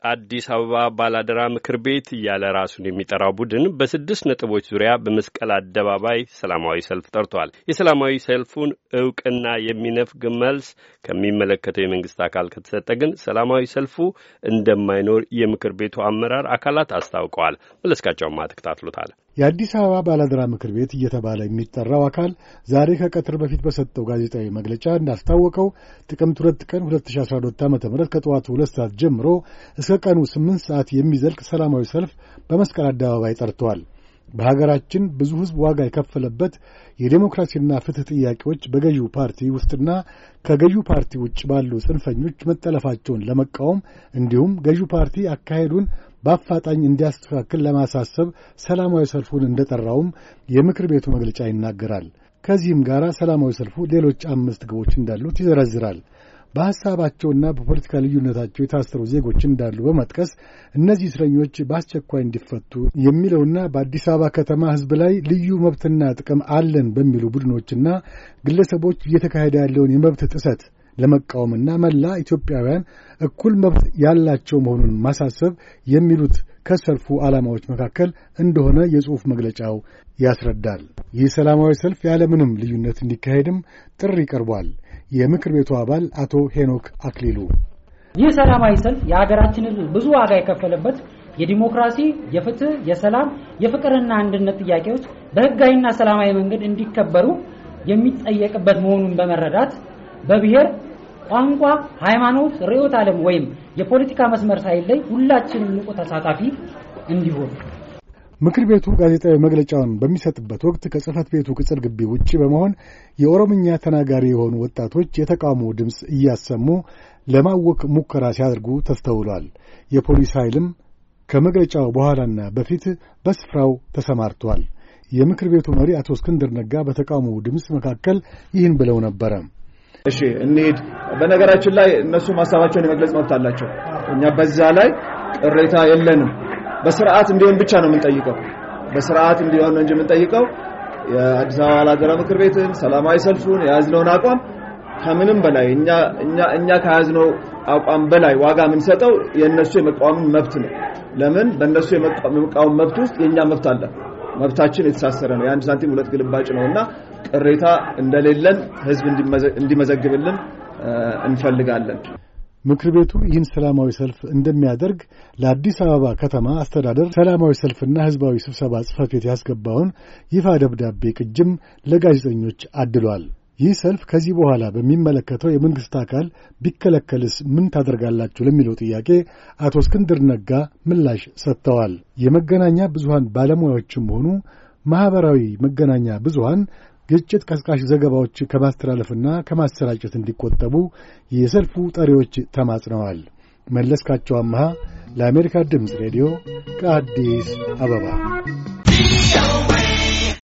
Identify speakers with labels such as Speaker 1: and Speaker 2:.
Speaker 1: የአዲስ አበባ ባላደራ ምክር ቤት እያለ ራሱን የሚጠራው ቡድን በስድስት ነጥቦች ዙሪያ በመስቀል አደባባይ ሰላማዊ ሰልፍ ጠርቷል። የሰላማዊ ሰልፉን እውቅና የሚነፍግ መልስ ከሚመለከተው የመንግስት አካል ከተሰጠ ግን ሰላማዊ ሰልፉ እንደማይኖር የምክር ቤቱ አመራር አካላት አስታውቀዋል። መለስካቸውማ ተከታትሎታል።
Speaker 2: የአዲስ አበባ ባላደራ ምክር ቤት እየተባለ የሚጠራው አካል ዛሬ ከቀትር በፊት በሰጠው ጋዜጣዊ መግለጫ እንዳስታወቀው ጥቅምት ሁለት ቀን 2012 ዓ ም ከጠዋቱ ሁለት ሰዓት ጀምሮ እስከ ቀኑ ስምንት ሰዓት የሚዘልቅ ሰላማዊ ሰልፍ በመስቀል አደባባይ ጠርተዋል። በሀገራችን ብዙ ሕዝብ ዋጋ የከፈለበት የዴሞክራሲና ፍትሕ ጥያቄዎች በገዢው ፓርቲ ውስጥና ከገዢው ፓርቲ ውጭ ባሉ ጽንፈኞች መጠለፋቸውን ለመቃወም እንዲሁም ገዢው ፓርቲ አካሄዱን በአፋጣኝ እንዲያስተካክል ለማሳሰብ ሰላማዊ ሰልፉን እንደጠራውም የምክር ቤቱ መግለጫ ይናገራል። ከዚህም ጋር ሰላማዊ ሰልፉ ሌሎች አምስት ግቦች እንዳሉት ይዘረዝራል። በሐሳባቸውና በፖለቲካ ልዩነታቸው የታሰሩ ዜጎች እንዳሉ በመጥቀስ እነዚህ እስረኞች በአስቸኳይ እንዲፈቱ የሚለውና በአዲስ አበባ ከተማ ሕዝብ ላይ ልዩ መብትና ጥቅም አለን በሚሉ ቡድኖችና ግለሰቦች እየተካሄደ ያለውን የመብት ጥሰት ለመቃወምና መላ ኢትዮጵያውያን እኩል መብት ያላቸው መሆኑን ማሳሰብ የሚሉት ከሰልፉ ዓላማዎች መካከል እንደሆነ የጽሑፍ መግለጫው ያስረዳል። ይህ ሰላማዊ ሰልፍ ያለምንም ልዩነት እንዲካሄድም ጥሪ ቀርቧል። የምክር ቤቱ አባል አቶ ሄኖክ አክሊሉ
Speaker 3: ይህ ሰላማዊ ሰልፍ የሀገራችን ሕዝብ ብዙ ዋጋ የከፈለበት የዲሞክራሲ፣ የፍትህ፣ የሰላም፣ የፍቅርና አንድነት ጥያቄዎች በህጋዊና ሰላማዊ መንገድ እንዲከበሩ የሚጠየቅበት መሆኑን በመረዳት በብሔር ቋንቋ፣ ሃይማኖት፣ ርዕዮተ ዓለም ወይም የፖለቲካ መስመር ሳይለይ ሁላችንም ንቁ ተሳታፊ እንዲሆን
Speaker 2: ምክር ቤቱ ጋዜጣዊ መግለጫውን በሚሰጥበት ወቅት ከጽህፈት ቤቱ ቅጽር ግቢ ውጭ በመሆን የኦሮምኛ ተናጋሪ የሆኑ ወጣቶች የተቃውሞ ድምፅ እያሰሙ ለማወክ ሙከራ ሲያደርጉ ተስተውሏል። የፖሊስ ኃይልም ከመግለጫው በኋላና በፊት በስፍራው ተሰማርቷል። የምክር ቤቱ መሪ አቶ እስክንድር ነጋ በተቃውሞ ድምፅ መካከል ይህን ብለው ነበረ።
Speaker 4: እሺ እንሂድ። በነገራችን ላይ እነሱ ሀሳባቸውን የመግለጽ መብት አላቸው። እኛ በዛ ላይ ቅሬታ የለንም። በስርዓት እንዲሆን ብቻ ነው የምንጠይቀው። በስርዓት እንዲሆን ነው እንጂ የምንጠይቀው የአዲስ አበባ ባላደራ ምክር ቤትን ሰላማዊ ሰልፉን የያዝነውን አቋም ከምንም በላይ እኛ እኛ እኛ ከያዝነው አቋም በላይ ዋጋ የምንሰጠው የእነሱ የመቃወም መብት ነው። ለምን በእነሱ የመቃወም መብት ውስጥ የእኛ መብት አለ። መብታችን የተሳሰረ ነው። የአንድ ሳንቲም ሁለት ግልባጭ ነውና ቅሬታ እንደሌለን ህዝብ እንዲመዘግብልን እንፈልጋለን።
Speaker 2: ምክር ቤቱ ይህን ሰላማዊ ሰልፍ እንደሚያደርግ ለአዲስ አበባ ከተማ አስተዳደር ሰላማዊ ሰልፍና ህዝባዊ ስብሰባ ጽሕፈት ቤት ያስገባውን ይፋ ደብዳቤ ቅጅም ለጋዜጠኞች አድሏል። ይህ ሰልፍ ከዚህ በኋላ በሚመለከተው የመንግሥት አካል ቢከለከልስ ምን ታደርጋላችሁ ለሚለው ጥያቄ አቶ እስክንድር ነጋ ምላሽ ሰጥተዋል። የመገናኛ ብዙሃን ባለሙያዎችም ሆኑ ማኅበራዊ መገናኛ ብዙሃን ግጭት ቀስቃሽ ዘገባዎች ከማስተላለፍና ከማሰራጨት እንዲቆጠቡ የሰልፉ ጠሪዎች ተማጽነዋል። መለስካቸው አመሃ ለአሜሪካ ድምፅ ሬዲዮ ከአዲስ አበባ